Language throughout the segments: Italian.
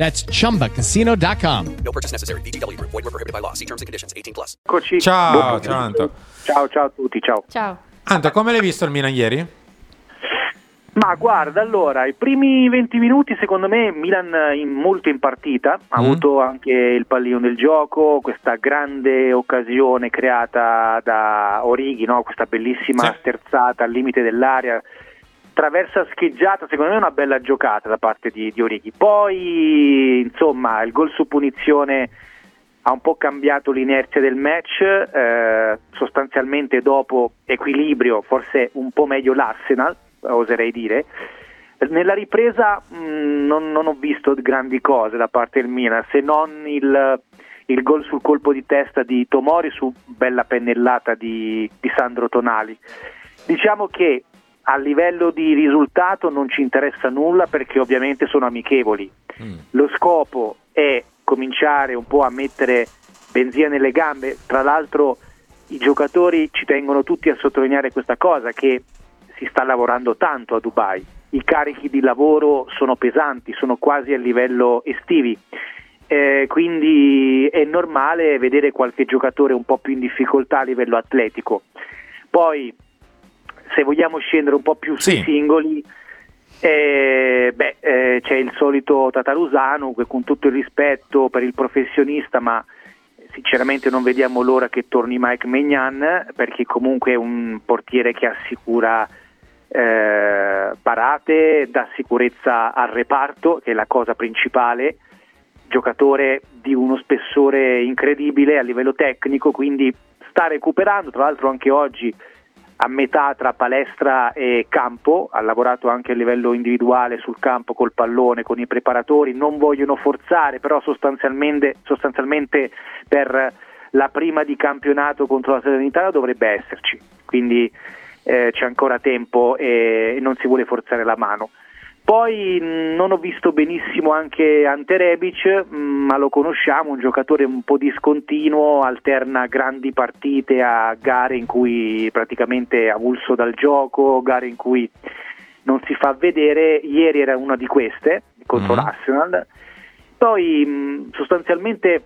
That's chumbacasino.com. No purchase necessary. VGW Group. Void were prohibited by law. See terms and conditions. 18 plus. Ciao, ciao Anto. Ciao, ciao a tutti, ciao. Ciao. Anto, come l'hai visto il Milan ieri? Ma guarda, allora, i primi 20 minuti secondo me Milan in, molto in partita, ha Mm. avuto anche il pallino del gioco, questa grande occasione creata da Orighi, no? questa bellissima Sì. sterzata al limite dell'area, traversa scheggiata, secondo me è una bella giocata da parte di, di Orighi. Poi, insomma, il gol su punizione ha un po' cambiato l'inerzia del match, eh, sostanzialmente dopo equilibrio, forse un po' meglio l'Arsenal, oserei dire. Nella ripresa mh, non, non ho visto grandi cose da parte del Milan, se non il, il gol sul colpo di testa di Tomori su bella pennellata di, di Sandro Tonali. Diciamo che a livello di risultato non ci interessa nulla perché ovviamente sono amichevoli. Lo scopo è cominciare un po' a mettere benzina nelle gambe, tra l'altro i giocatori ci tengono tutti a sottolineare questa cosa che si sta lavorando tanto a Dubai, i carichi di lavoro sono pesanti, sono quasi a livello estivi. Eh, quindi è normale vedere qualche giocatore un po' più in difficoltà a livello atletico. Poi, se vogliamo scendere un po' più sui Sì. singoli, eh, beh, eh, c'è il solito Tatarusano che con tutto il rispetto per il professionista, ma sinceramente non vediamo l'ora che torni Mike Megnan perché comunque è un portiere che assicura eh, parate, dà sicurezza al reparto, che è la cosa principale, giocatore di uno spessore incredibile a livello tecnico, quindi sta recuperando, tra l'altro anche oggi a metà tra palestra e campo, ha lavorato anche a livello individuale sul campo col pallone, con i preparatori, non vogliono forzare, però sostanzialmente, sostanzialmente per la prima di campionato contro la Salernitana dovrebbe esserci, quindi eh, c'è ancora tempo e non si vuole forzare la mano. Poi non ho visto benissimo anche Ante Rebic, ma lo conosciamo, un giocatore un po' discontinuo, alterna grandi partite a gare in cui praticamente è avulso dal gioco, gare in cui non si fa vedere. Ieri era una di queste contro Mhm. l'Arsenal. Poi sostanzialmente,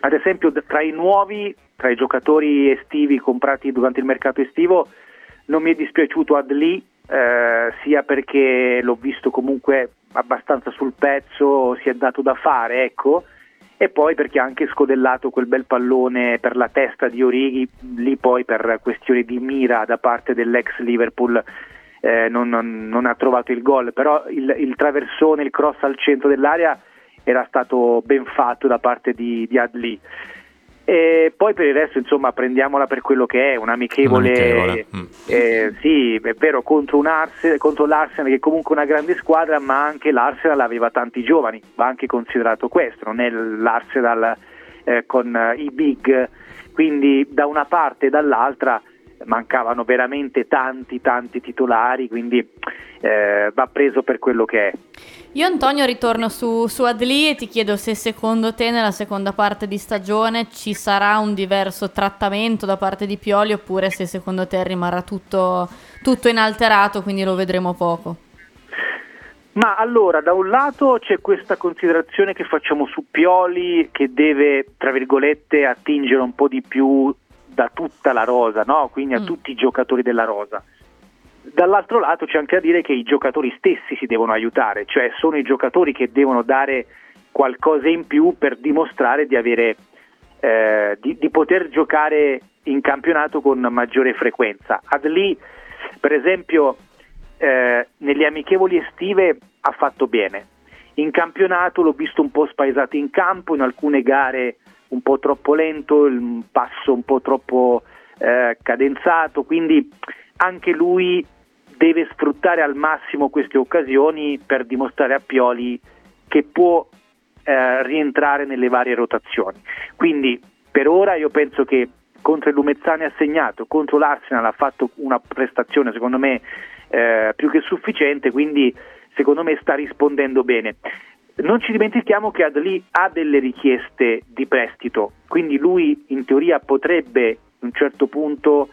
ad esempio, tra i nuovi, tra i giocatori estivi comprati durante il mercato estivo, non mi è dispiaciuto Adli, eh, sia perché l'ho visto comunque abbastanza sul pezzo, si è dato da fare, ecco, e poi perché ha anche scodellato quel bel pallone per la testa di Orighi, lì poi per questioni di mira da parte dell'ex Liverpool eh, non, non- non ha trovato il gol, però il, il traversone, il cross al centro dell'area era stato ben fatto da parte di, di Adli. E poi per il resto, insomma, prendiamola per quello che è, un amichevole. Un'amichevole, mm. eh, sì, è vero, contro, un Arse- contro l'Arsenal che è comunque una grande squadra, ma anche l'Arsenal aveva tanti giovani, va anche considerato questo, non è l'Arsenal eh, con eh, i big, quindi da una parte e dall'altra mancavano veramente tanti, tanti titolari, quindi eh, va preso per quello che è. Io Antonio ritorno su, su Adli e ti chiedo se secondo te nella seconda parte di stagione ci sarà un diverso trattamento da parte di Pioli oppure se secondo te rimarrà tutto, tutto inalterato, quindi lo vedremo poco. Ma allora, da un lato c'è questa considerazione che facciamo su Pioli che deve, tra virgolette, attingere un po' di più da tutta la rosa, no? quindi a Mm. tutti i giocatori della rosa. Dall'altro lato c'è anche da dire che i giocatori stessi si devono aiutare, cioè sono i giocatori che devono dare qualcosa in più per dimostrare di avere eh, di, di poter giocare in campionato con maggiore frequenza. Adli, per esempio, eh, nelle amichevoli estive ha fatto bene. In campionato l'ho visto un po' spaesato in campo, in alcune gare un po' troppo lento, il passo un po' troppo eh, cadenzato, quindi anche lui deve sfruttare al massimo queste occasioni per dimostrare a Pioli che può eh, rientrare nelle varie rotazioni. Quindi per ora io penso che contro il Lumezzane ha segnato, contro l'Arsenal ha fatto una prestazione secondo me eh, più che sufficiente, quindi secondo me sta rispondendo bene. Non ci dimentichiamo che Adli ha delle richieste di prestito, quindi lui in teoria potrebbe a un certo punto,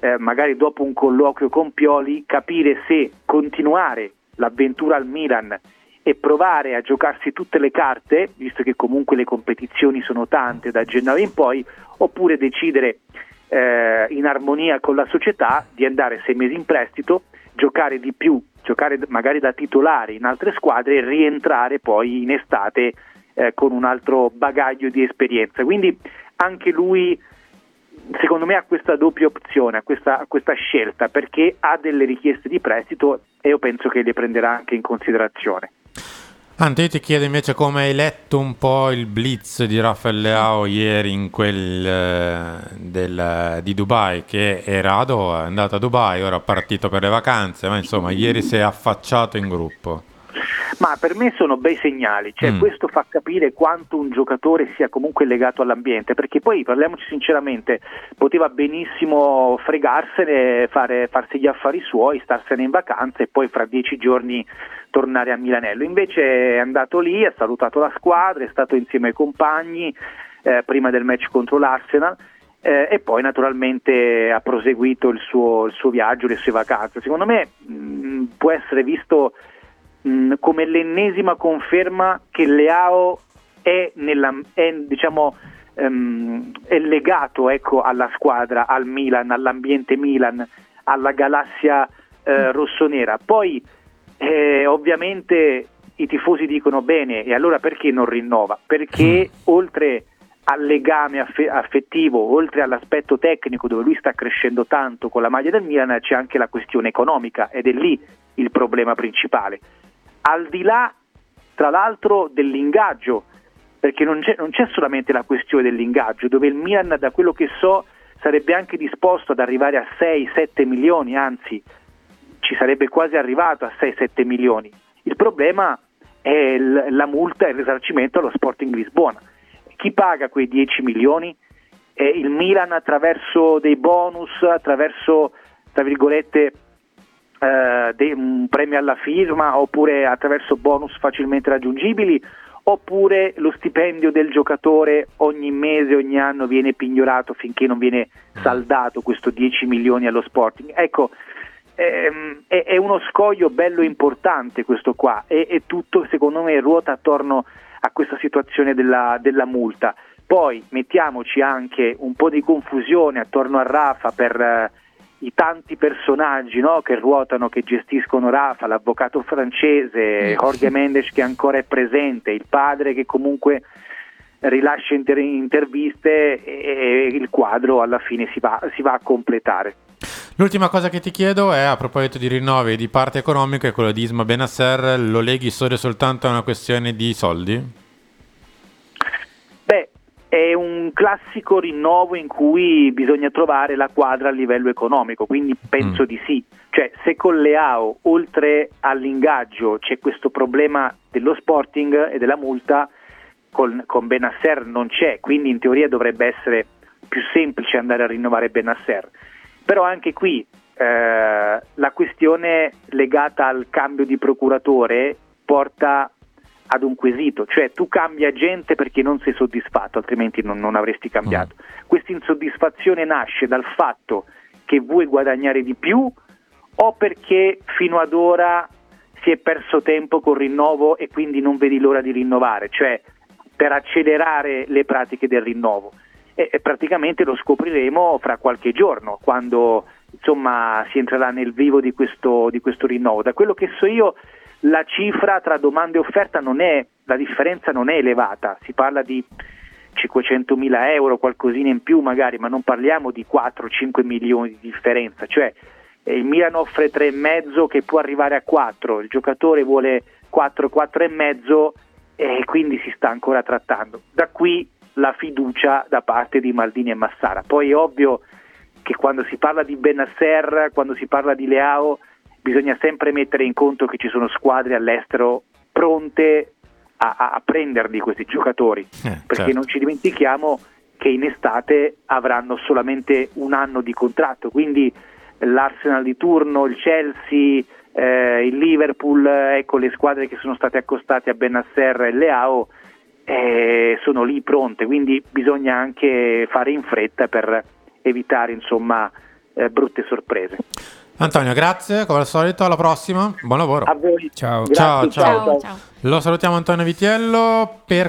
eh, magari dopo un colloquio con Pioli, capire se continuare l'avventura al Milan e provare a giocarsi tutte le carte, visto che comunque le competizioni sono tante da gennaio in poi, oppure decidere eh, in armonia con la società di andare sei mesi in prestito, giocare di più, giocare magari da titolare in altre squadre e rientrare poi in estate eh, con un altro bagaglio di esperienza. Quindi anche lui secondo me ha questa doppia opzione, ha questa, questa, scelta perché ha delle richieste di prestito e io penso che le prenderà anche in considerazione. Ante, ti chiedo invece come hai letto un po' il blitz di Raffaele Leao ieri in quel eh, del, di Dubai, che è rado, è andato a Dubai, ora è partito per le vacanze, ma insomma ieri si è affacciato in gruppo. Ma per me sono bei segnali, cioè mm. questo fa capire quanto un giocatore sia comunque legato all'ambiente, perché poi parliamoci sinceramente, poteva benissimo fregarsene, fare, farsi gli affari suoi, starsene in vacanza e poi fra dieci giorni tornare a Milanello. Invece è andato lì, ha salutato la squadra, è stato insieme ai compagni eh, prima del match contro l'Arsenal. Eh, e poi naturalmente ha proseguito il suo, il suo, viaggio, le sue vacanze. Secondo me mh, può essere visto mh, come l'ennesima conferma che Leao è, nella, è, diciamo, um, è legato ecco, alla squadra, al Milan, all'ambiente Milan, alla galassia eh, rossonera. Poi eh, ovviamente i tifosi dicono bene e allora perché non rinnova? Perché mm. oltre al legame affettivo, oltre all'aspetto tecnico dove lui sta crescendo tanto con la maglia del Milan, c'è anche la questione economica ed è lì il problema principale al di là tra l'altro dell'ingaggio, perché non c'è, non c'è solamente la questione dell'ingaggio, dove il Milan da quello che so sarebbe anche disposto ad arrivare a 6-7 milioni, anzi ci sarebbe quasi arrivato a 6-7 milioni. Il problema è la multa e il risarcimento allo Sporting Lisbona. Chi paga quei 10 milioni? È il Milan attraverso dei bonus, attraverso, tra virgolette, eh, un premio alla firma oppure attraverso bonus facilmente raggiungibili oppure lo stipendio del giocatore ogni mese, ogni anno viene pignorato finché non viene saldato questo 10 milioni allo Sporting. Ecco, ehm, è, è, uno scoglio bello importante questo qua e, e, tutto secondo me ruota attorno a questa situazione della, della multa. Poi mettiamoci anche un po' di confusione attorno a Rafa per i tanti personaggi no, che ruotano, che gestiscono Rafa, l'avvocato francese, Jorge Mendes che ancora è presente, il padre che comunque rilascia inter- interviste e, e, il quadro alla fine si va, si va a completare. L'ultima cosa che ti chiedo è a proposito di rinnovi di parte economica è quello di Isma Benasser, lo leghi solo e soltanto a una questione di soldi? è un classico rinnovo in cui bisogna trovare la quadra a livello economico, quindi penso mm. di sì. Cioè, se con Leao, oltre all'ingaggio, c'è questo problema dello sporting e della multa, con, con Benasser non c'è, quindi in teoria dovrebbe essere più semplice andare a rinnovare Benasser. Però anche qui eh, la questione legata al cambio di procuratore porta ad un quesito, cioè tu cambi agente perché non sei soddisfatto, altrimenti non, non avresti cambiato. Mm. Questa insoddisfazione nasce dal fatto che vuoi guadagnare di più o perché fino ad ora si è perso tempo col rinnovo e quindi non vedi l'ora di rinnovare, cioè per accelerare le pratiche del rinnovo. E, e praticamente lo scopriremo fra qualche giorno, quando insomma si entrerà nel vivo di questo, di questo rinnovo. Da quello che so io la cifra tra domanda e offerta non è, la differenza non è elevata, si parla di 500 mila euro, qualcosina in più magari, ma non parliamo di 4-5 milioni di differenza, cioè il Milan offre 3,5 che può arrivare a 4, il giocatore vuole 4, 4,5 e quindi si sta ancora trattando. Da qui la fiducia da parte di Maldini e Massara. Poi è ovvio che quando si parla di Benasser, quando si parla di Leao, bisogna sempre mettere in conto che ci sono squadre all'estero pronte a, a, prenderli questi giocatori, Eh, perché certo. non ci dimentichiamo che in estate avranno solamente un anno di contratto, quindi l'Arsenal di turno, il Chelsea, eh, il Liverpool, ecco le squadre che sono state accostate a Benasser e Leao eh, sono lì pronte, quindi bisogna anche fare in fretta per evitare insomma eh, brutte sorprese. Antonio, grazie, come al solito, alla prossima. Buon lavoro. A voi. Ciao. Grazie, Ciao, ciao. Ciao, ciao. Lo salutiamo Antonio Vitiello. Per